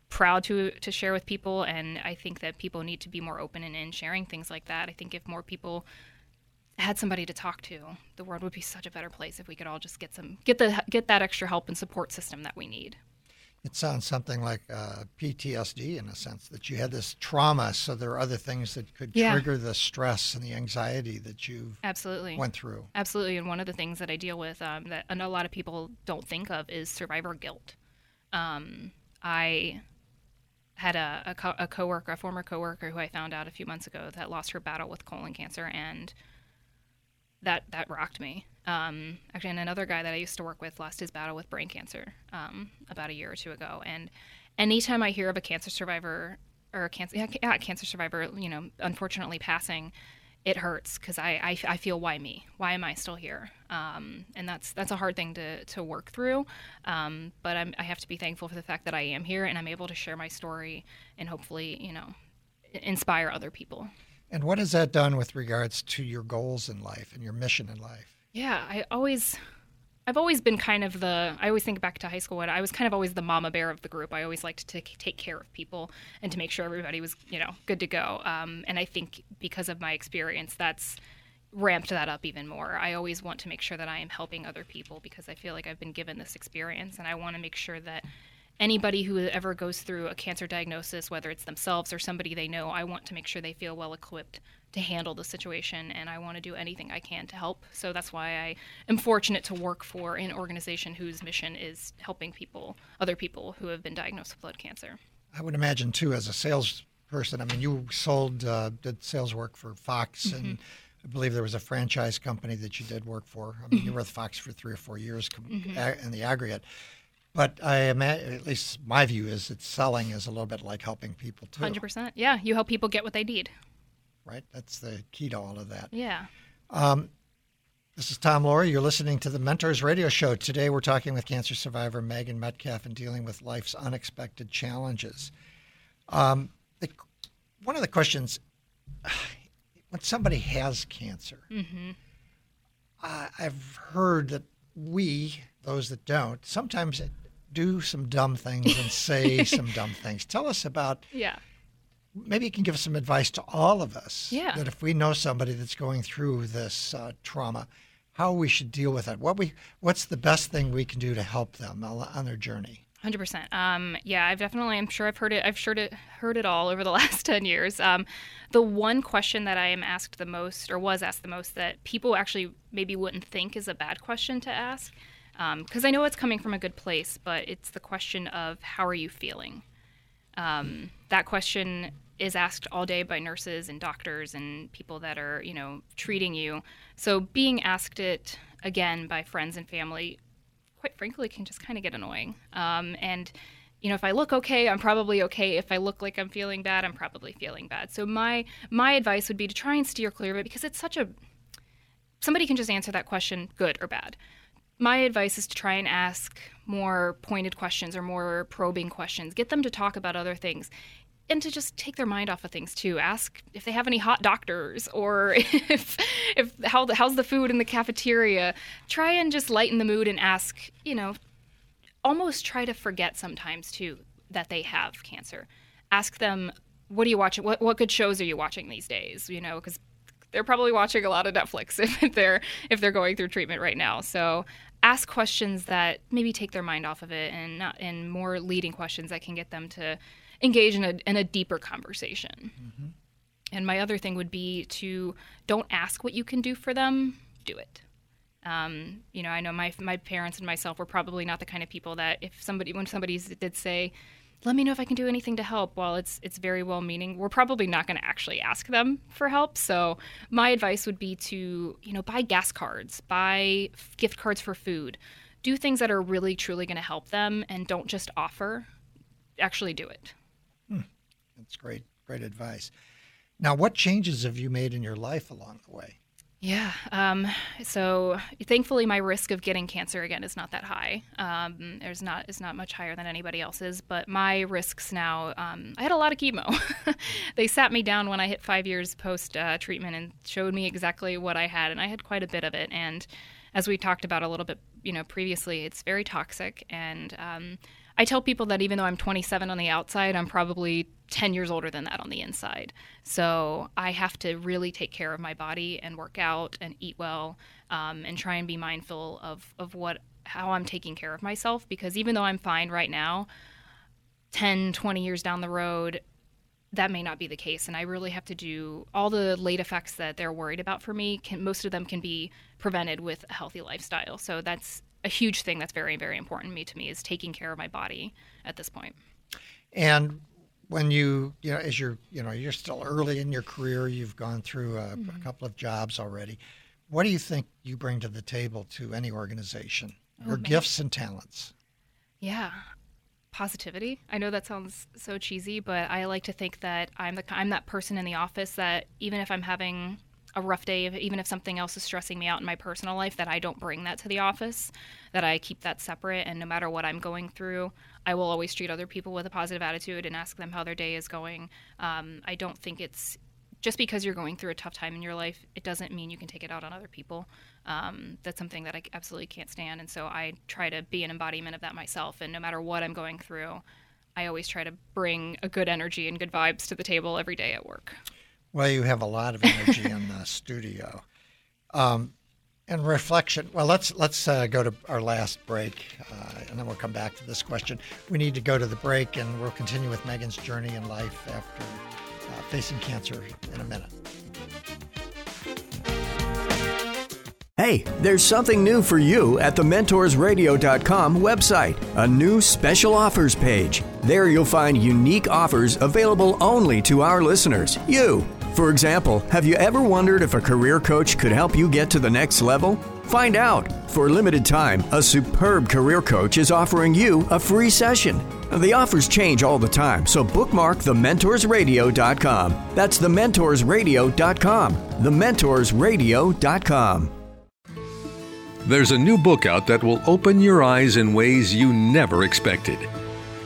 proud to to share with people and I think that people need to be more open in, in sharing things like that. I think if more people had somebody to talk to, the world would be such a better place if we could all just get some get the get that extra help and support system that we need. It sounds something like uh, PTSD in a sense that you had this trauma, so there are other things that could Yeah. trigger the stress and the anxiety that you've Absolutely went through. Absolutely, and one of the things that I deal with um, that I a lot of people don't think of is survivor guilt. Um, I had a, a, co- a coworker, a former coworker, who I found out a few months ago that lost her battle with colon cancer, and that that rocked me. Um, actually, and another guy that I used to work with lost his battle with brain cancer um, about a year or two ago. And anytime I hear of a cancer survivor or a cancer yeah, yeah, cancer survivor, you know, unfortunately passing, it hurts because I, I I feel why me? Why am I still here? Um, and that's that's a hard thing to to work through. Um, but I'm, I have to be thankful for the fact that I am here and I'm able to share my story and hopefully you know inspire other people. And what has that done with regards to your goals in life and your mission in life? Yeah, I always, I've always been kind of the. I always think back to high school when I was kind of always the mama bear of the group. I always liked to take- care of people and to make sure everybody was, you know, good to go. Um, and I think because of my experience, that's ramped that up even more. I always want to make sure that I am helping other people because I feel like I've been given this experience, and I want to make sure that anybody who ever goes through a cancer diagnosis, whether it's themselves or somebody they know, I want to make sure they feel well equipped to handle the situation, and I want to do anything I can to help. So that's why I am fortunate to work for an organization whose mission is helping people, other people who have been diagnosed with blood cancer. I would imagine too, as a salesperson. I mean, you sold, uh, did sales work for Fox, and I believe there was a franchise company that you did work for. I mean, you were with Fox for three or four years com- Mhm. a- in the aggregate. But I imagine, at least my view is that selling is a little bit like helping people too, Hundred percent. Yeah, you help people get what they need. Right? That's the key to all of that. Yeah. Um, this is Tom Laurie. You're listening to the Mentors Radio Show. Today we're talking with cancer survivor Megan Metcalfe and dealing with life's unexpected challenges. Um, the, one of the questions *sighs* when somebody has cancer, Mm-hmm. I I've heard that we, those that don't, sometimes do some dumb things and say *laughs* some dumb things. Tell us about Yeah. Maybe you can give some advice to all of us Yeah. that if we know somebody that's going through this uh, trauma how we should deal with it what we what's the best thing we can do to help them on their journey Hundred percent. Um, yeah, I've definitely. I'm sure I've heard it. I've sure it heard it all over the *laughs* last ten years. Um, the one question that I am asked the most, or was asked the most, that people actually maybe wouldn't think is a bad question to ask, because I know it's coming from a good place, but it's the question of how are you feeling. Um, that question is asked all day by nurses and doctors and people that are, you know, treating you. So being asked it again by friends and family quite frankly can just kind of get annoying um, and you know, if I look okay, I'm probably okay. If I look like I'm feeling bad, I'm probably feeling bad. So my my advice would be to try and steer clear of it because it's such a somebody can just answer that question good or bad. My advice is to try and ask more pointed questions or more probing questions. Get them to talk about other things and to just take their mind off of things too. Ask if they have any hot doctors or *laughs* if if how how's the food in the cafeteria. Try and just lighten the mood and ask, you know, almost try to forget sometimes too that they have cancer. Ask them, what are you watching? What what good shows are you watching these days? You know, because they're probably watching a lot of Netflix *laughs* if they're if they're going through treatment right now. So ask questions that maybe take their mind off of it and not and more leading questions that can get them to engage in a in a deeper conversation. Mm-hmm. And my other thing would be to don't ask what you can do for them, do it. Um, you know, I know my my parents and myself were probably not the kind of people that if somebody when somebody did say, "Let me know if I can do anything to help," while it's it's very well meaning, we're probably not going to actually ask them for help. So my advice would be to you know buy gas cards, buy gift cards for food, do things that are really truly going to help them, and don't just offer. Actually, do it. Hmm. That's great, great advice. Now, what changes have you made in your life along the way? Yeah. Um, so thankfully, my risk of getting cancer again is not that high. Um, there's not is not much higher than anybody else's. But my risks now, um, I had a lot of chemo. *laughs* they sat me down when I hit five years post uh, treatment and showed me exactly what I had, and I had quite a bit of it. And as we talked about a little bit, you know, previously, it's very toxic and um, I tell people that even though I'm 27 on the outside, I'm probably 10 years older than that on the inside. So I have to really take care of my body and work out and eat well um, and try and be mindful of, of what how I'm taking care of myself because even though I'm fine right now, 10, 20 years down the road, that may not be the case and i really have to do all the late effects that they're worried about for me can most of them can be prevented with a healthy lifestyle so that's a huge thing that's very very important to me to me is taking care of my body at this point. and when you you know as you're you know you're still early in your career you've gone through a, mm-hmm. a couple of jobs already what do you think you bring to the table to any organization oh, your man. gifts and talents yeah positivity i know that sounds so cheesy but i like to think that i'm the i'm that person in the office that even if i'm having a rough day, even if something else is stressing me out in my personal life, that I don't bring that to the office, that I keep that separate. And no matter what I'm going through, I will always treat other people with a positive attitude and ask them how their day is going. Um, I don't think it's just because you're going through a tough time in your life, it doesn't mean you can take it out on other people. Um, that's something that I absolutely can't stand. And so I try to be an embodiment of that myself. And no matter what I'm going through, I always try to bring a good energy and good vibes to the table every day at work. Well, you have a lot of energy in the studio. Um, and reflection. Well, let's let's uh, go to our last break, uh, and then we'll come back to this question. We need to go to the break, and we'll continue with Megan's journey in life after uh, facing cancer in a minute. Hey, there's something new for you at the mentorsradio.com website, a new special offers page. There you'll find unique offers available only to our listeners, you. For example, have you ever wondered if a career coach could help you get to the next level? Find out. For a limited time, a superb career coach is offering you a free session. The offers change all the time, so bookmark thementorsradio.com. That's thementorsradio.com. Thementorsradio.com. There's a new book out that will open your eyes in ways you never expected.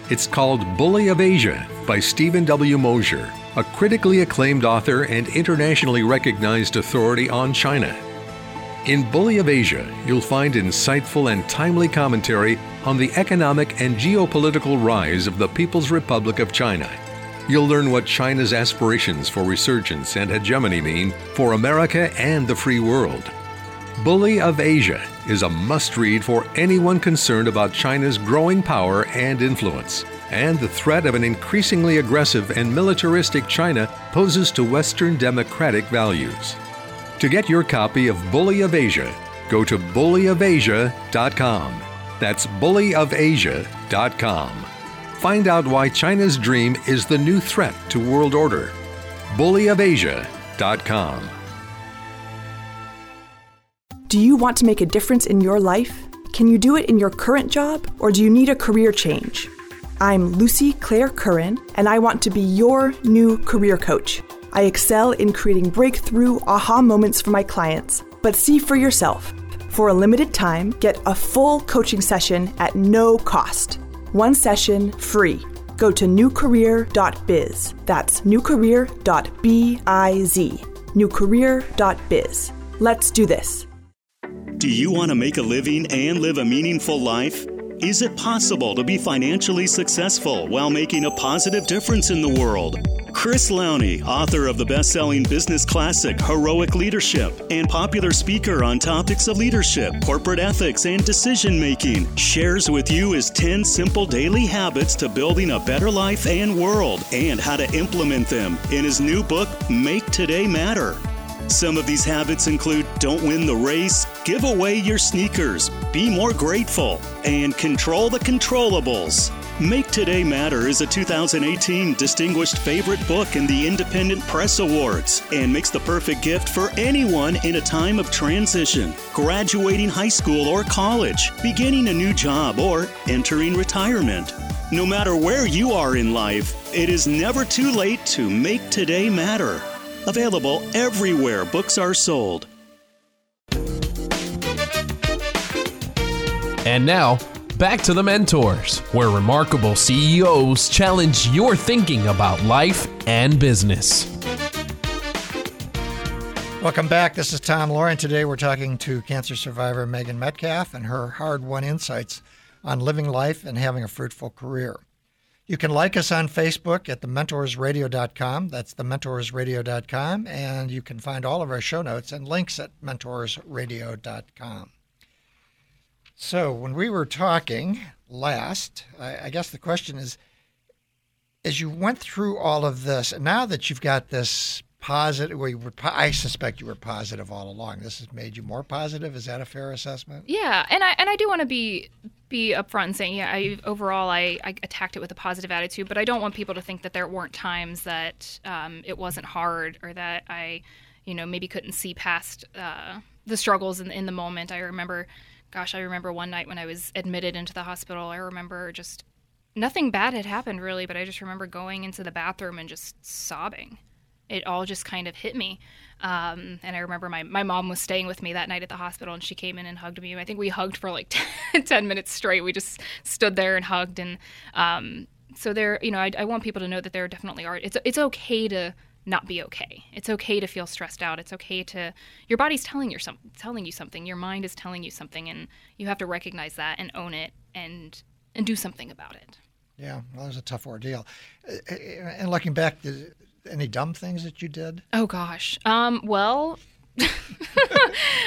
It's called Bully of Asia by Steven W. Mosher a critically acclaimed author and internationally recognized authority on China. In Bully of Asia, you'll find insightful and timely commentary on the economic and geopolitical rise of the People's Republic of China. You'll learn what China's aspirations for resurgence and hegemony mean for America and the free world. Bully of Asia is a must read for anyone concerned about China's growing power and influence and the threat of an increasingly aggressive and militaristic China poses to Western democratic values. To get your copy of Bully of Asia, go to bullyofasia.com. That's bullyofasia.com. Find out why China's dream is the new threat to world order. bullyofasia.com. Do you want to make a difference in your life? Can you do it in your current job or do you need a career change? I'm Lucy Claire Curran, and I want to be your new career coach. I excel in creating breakthrough aha moments for my clients. But see for yourself. For a limited time, get a full coaching session at no cost. One session free. Go to newcareer.biz. That's newcareer.biz. Newcareer.biz. Let's do this. Do you want to make a living and live a meaningful life? Is it possible to be financially successful while making a positive difference in the world? Chris Lowney, author of the best selling business classic Heroic Leadership, and popular speaker on topics of leadership, corporate ethics, and decision making, shares with you his 10 simple daily habits to building a better life and world and how to implement them in his new book, Make Today Matter. Some of these habits include don't win the race, give away your sneakers, be more grateful, and control the controllables. Make Today Matter is a 2018 Distinguished Favorite Book in the Independent Press Awards and makes the perfect gift for anyone in a time of transition, graduating high school or college, beginning a new job, or entering retirement. No matter where you are in life, it is never too late to make today matter. Available everywhere books are sold. And now, back to the mentors, where remarkable CEOs challenge your thinking about life and business. Welcome back. This is Tom Laurie. Today we're talking to cancer survivor Megan Metcalfe and her hard won insights on living life and having a fruitful career. You can like us on Facebook at thementorsradio.com. That's thementorsradio.com. And you can find all of our show notes and links at mentorsradio.com. So, when we were talking last, I, I guess the question is as you went through all of this, and now that you've got this positive, well, were, I suspect you were positive all along. This has made you more positive. Is that a fair assessment? Yeah, and I and I do want to be be upfront and saying, yeah, I, overall I, I attacked it with a positive attitude, but I don't want people to think that there weren't times that um, it wasn't hard or that I, you know, maybe couldn't see past uh, the struggles in, in the moment. I remember, gosh, I remember one night when I was admitted into the hospital. I remember just nothing bad had happened really, but I just remember going into the bathroom and just sobbing. It all just kind of hit me. Um, and I remember my, my mom was staying with me that night at the hospital and she came in and hugged me. I think we hugged for like *laughs* 10 minutes straight. We just stood there and hugged. And um, so there, you know, I, I want people to know that there definitely are, it's, it's okay to not be okay. It's okay to feel stressed out. It's okay to, your body's telling you, some, telling you something. Your mind is telling you something and you have to recognize that and own it and, and do something about it. Yeah, well, it was a tough ordeal. And looking back, any dumb things that you did? Oh gosh. Um, well, *laughs*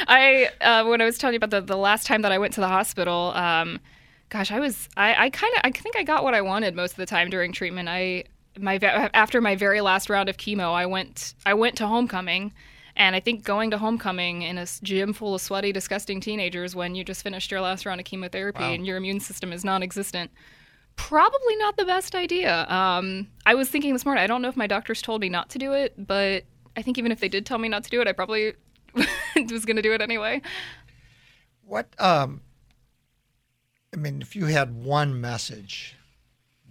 I uh, when I was telling you about the the last time that I went to the hospital, um, gosh, I was I, I kind of I think I got what I wanted most of the time during treatment. I my after my very last round of chemo, I went I went to homecoming. And I think going to homecoming in a gym full of sweaty, disgusting teenagers when you just finished your last round of chemotherapy wow. and your immune system is non existent probably not the best idea. Um, I was thinking this morning, I don't know if my doctors told me not to do it, but I think even if they did tell me not to do it, I probably *laughs* was going to do it anyway. What, um, I mean, if you had one message,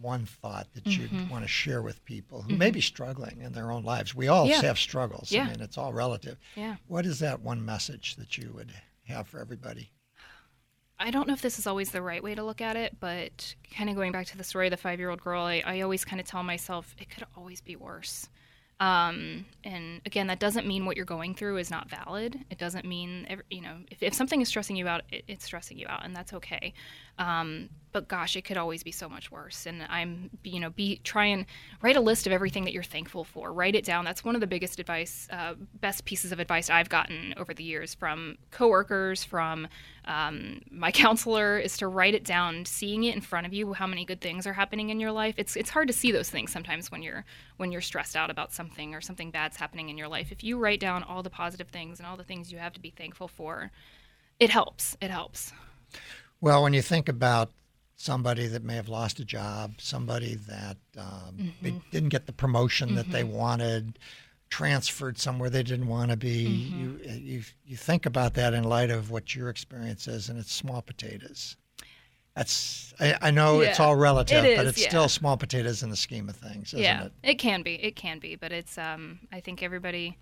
one thought that you'd mm-hmm. want to share with people who mm-hmm. may be struggling in their own lives, we all yeah. have struggles. Yeah. I mean, it's all relative. Yeah. What is that one message that you would have for everybody? I don't know if this is always the right way to look at it, but kind of going back to the story of the five year old girl, I, I always kind of tell myself it could always be worse. Um, and again, that doesn't mean what you're going through is not valid. It doesn't mean, you know, if, if something is stressing you out, it, it's stressing you out, and that's okay. Um, but gosh, it could always be so much worse. And I'm, you know, be try and write a list of everything that you're thankful for. Write it down. That's one of the biggest advice, uh, best pieces of advice I've gotten over the years from coworkers, from um, my *laughs* counselor, is to write it down, seeing it in front of you, how many good things are happening in your life. It's it's hard to see those things sometimes when you're when you're stressed out about something or something bad's happening in your life. If you write down all the positive things and all the things you have to be thankful for, it helps. It helps. Well, when you think about somebody that may have lost a job, somebody that um, mm-hmm. didn't get the promotion mm-hmm. that they mm-hmm. wanted, transferred somewhere they didn't want to be, mm-hmm. you, you you think about that in light of what your experience is, and it's small potatoes. That's I, I know it's all relative, it but it's yeah. still small potatoes in the scheme of things, isn't yeah, it? it can be. It can be, but it's. Um, I think everybody,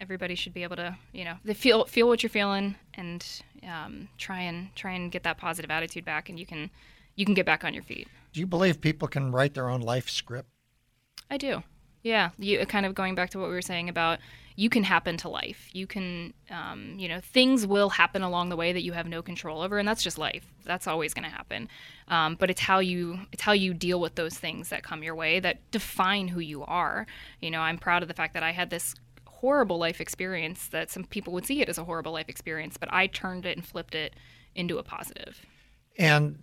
everybody should be able to, you know, feel feel what you're feeling and um, try and try and get that positive attitude back, and you can you can get back on your feet. Do you believe people can write their own life script? I do. Yeah, you kind of going back to what we were saying about you can happen to life. You can, um, you know, things will happen along the way that you have no control over, and that's just life. That's always going to happen. Um, but it's how you it's how you deal with those things that come your way that define who you are. You know, I'm proud of the fact that I had this horrible life experience that some people would see it as a horrible life experience, but I turned it and flipped it into a positive. And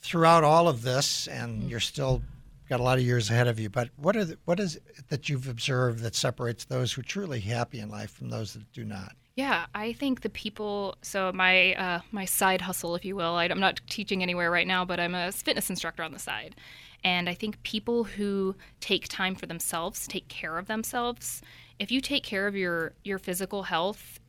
throughout all of this, and you're still got a lot of years ahead of you, but what are the, what is it that you've observed that separates those who are truly happy in life from those that do not? Yeah, I think the people. So my uh, my side hustle, if you will. I, I'm not teaching anywhere right now, but I'm a fitness instructor on the side, and I think people who take time for themselves, take care of themselves. If you take care of your your physical health,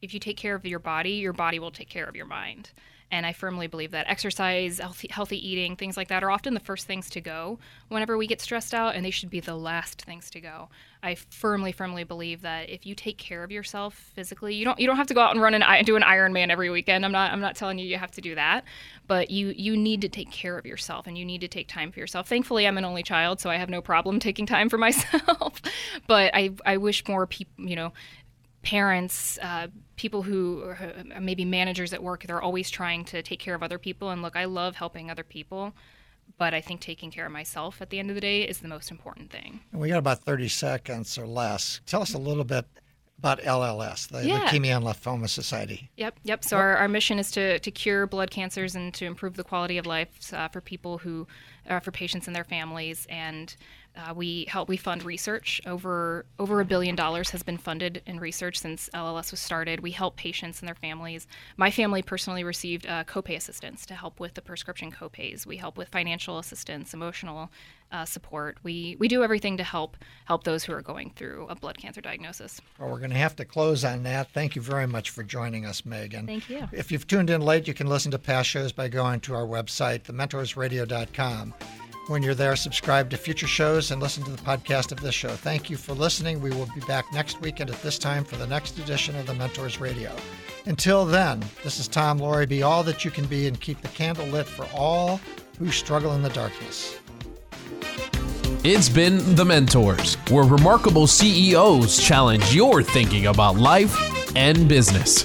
if you take care of your body, your body will take care of your mind. And I firmly believe that exercise, healthy, healthy eating, things like that are often the first things to go whenever we get stressed out, and they should be the last things to go. I firmly, firmly believe that if you take care of yourself physically, you don't you don't have to go out and run and do an Ironman every weekend. I'm not I'm not telling you you have to do that, but you you need to take care of yourself and you need to take time for yourself. Thankfully, I'm an only child, so I have no problem taking time for *laughs* myself. but I I wish more people you know parents, uh, people who are uh, maybe managers at work, they're always trying to take care of other people. And look, I love helping other people, but I think taking care of myself at the end of the day is the most important thing. And we got about 30 seconds or less. Tell us a little bit about LLS, the Yeah. Leukemia and Lymphoma Society. Yep, yep. So our, our mission is to, to cure blood cancers and to improve the quality of life uh, for people who, uh, for patients and their families. And uh, we help we fund research. Over over a billion dollars has been funded in research since LLS was started. We help patients and their families. My family personally received uh, copay assistance to help with the prescription copays. We help with financial assistance, emotional uh, support. We we do everything to help help those who are going through a blood cancer diagnosis. Well, we're going to have to close on that. Thank you very much for joining us, Megan. Thank you. If you've tuned in late, you can listen to past shows by going to our website, thementorsradio.com. When you're there, subscribe to future shows and listen to the podcast of this show. Thank you for listening. We will be back next weekend at this time for the next edition of the Mentors Radio. Until then, this is Tom Laurie. Be all that you can be and keep the candle lit for all who struggle in the darkness. It's been The Mentors, where remarkable CEOs challenge your thinking about life and business.